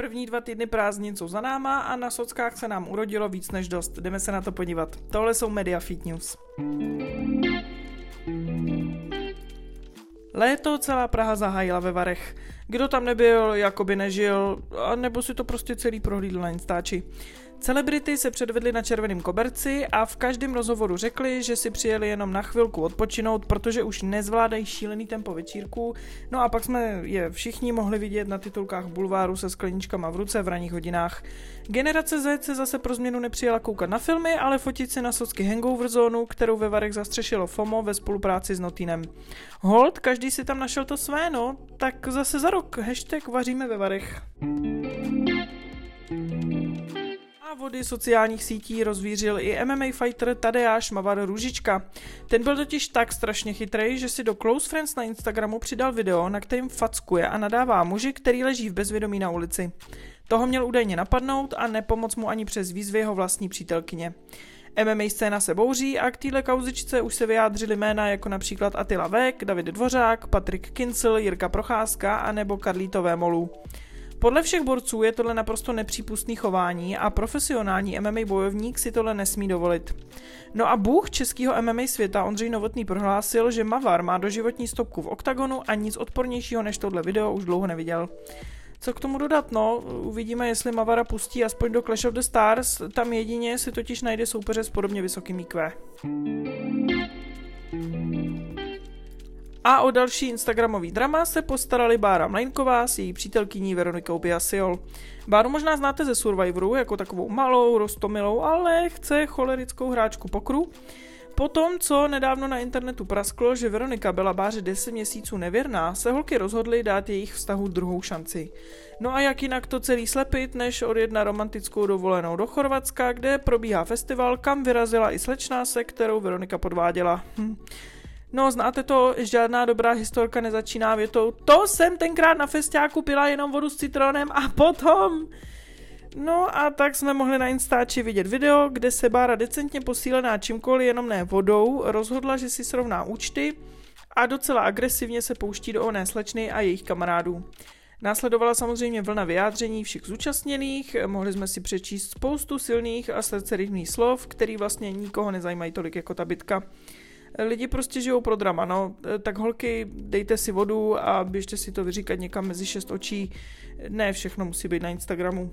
První dva týdny prázdnin jsou za náma a na sockách se nám urodilo víc než dost. Jdeme se na to podívat. Tohle jsou Media Fit News. Léto celá Praha zahájila ve Varech. Kdo tam nebyl, jako by nežil, nebo si to prostě celý prohlídl na Instači. Celebrity se předvedly na červeném koberci a v každém rozhovoru řekli, že si přijeli jenom na chvilku odpočinout, protože už nezvládají šílený tempo večírku. No a pak jsme je všichni mohli vidět na titulkách bulváru se skleničkama v ruce v ranních hodinách. Generace Z se zase pro změnu nepřijela koukat na filmy, ale fotit si na socky Hangover zónu, kterou ve Varech zastřešilo FOMO ve spolupráci s Notinem. Hold, každý si tam našel to své, no, tak zase za rok, hashtag vaříme ve Varech vody sociálních sítí rozvířil i MMA fighter Tadeáš Mavar Růžička. Ten byl totiž tak strašně chytrý, že si do Close Friends na Instagramu přidal video, na kterým fackuje a nadává muži, který leží v bezvědomí na ulici. Toho měl údajně napadnout a nepomoc mu ani přes výzvy jeho vlastní přítelkyně. MMA scéna se bouří a k téhle kauzičce už se vyjádřili jména jako například Attila Vek, David Dvořák, Patrik Kincel, Jirka Procházka a nebo Karlítové Molů. Podle všech borců je tohle naprosto nepřípustný chování a profesionální MMA bojovník si tohle nesmí dovolit. No a bůh českého MMA světa Ondřej Novotný prohlásil, že Mavar má doživotní stopku v oktagonu a nic odpornějšího než tohle video už dlouho neviděl. Co k tomu dodat? No, uvidíme, jestli Mavara pustí aspoň do Clash of the Stars, tam jedině si totiž najde soupeře s podobně vysokým IQ. A o další Instagramový drama se postarali Bára Mlejnková s její přítelkyní Veronikou Biasiol. Báru možná znáte ze Survivoru jako takovou malou, rostomilou, ale chce cholerickou hráčku pokru. Potom, co nedávno na internetu prasklo, že Veronika byla Báře 10 měsíců nevěrná, se holky rozhodly dát jejich vztahu druhou šanci. No a jak jinak to celý slepit, než odjet na romantickou dovolenou do Chorvatska, kde probíhá festival, kam vyrazila i slečná se, kterou Veronika podváděla. Hm. No, znáte to, žádná dobrá historka nezačíná větou to jsem tenkrát na festiáku pila jenom vodu s citronem a potom... No a tak jsme mohli na Instači vidět video, kde se Bára decentně posílená čímkoliv, jenom ne vodou, rozhodla, že si srovná účty a docela agresivně se pouští do oné slečny a jejich kamarádů. Následovala samozřejmě vlna vyjádření všech zúčastněných, mohli jsme si přečíst spoustu silných a srdcerivných slov, který vlastně nikoho nezajímají tolik jako ta bitka lidi prostě žijou pro drama, no. Tak holky, dejte si vodu a běžte si to vyříkat někam mezi šest očí. Ne, všechno musí být na Instagramu.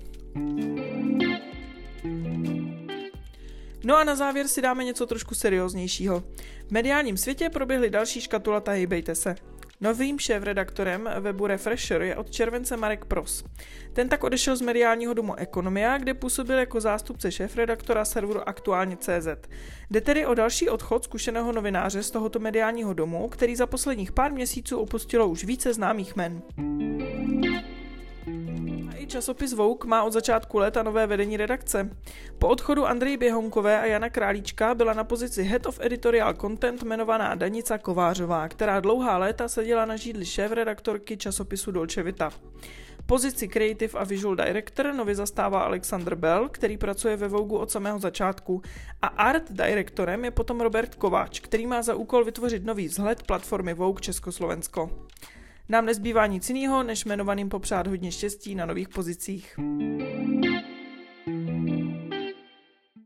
No a na závěr si dáme něco trošku serióznějšího. V mediálním světě proběhly další škatulata Hejbejte se. Novým šéf-redaktorem webu Refresher je od července Marek Pros. Ten tak odešel z mediálního domu Ekonomia, kde působil jako zástupce šéf-redaktora serveru Aktuálně.cz. Jde tedy o další odchod zkušeného novináře z tohoto mediálního domu, který za posledních pár měsíců opustilo už více známých men časopis Vogue má od začátku léta nové vedení redakce. Po odchodu Andreji Běhonkové a Jana Králíčka byla na pozici Head of Editorial Content jmenovaná Danica Kovářová, která dlouhá léta seděla na žídli šéf-redaktorky časopisu Dolce Vita. Pozici Creative a Visual Director nově zastává Alexander Bell, který pracuje ve Vogue od samého začátku. A Art Directorem je potom Robert Kováč, který má za úkol vytvořit nový vzhled platformy Vogue Československo. Nám nezbývá nic jiného, než jmenovaným popřát hodně štěstí na nových pozicích.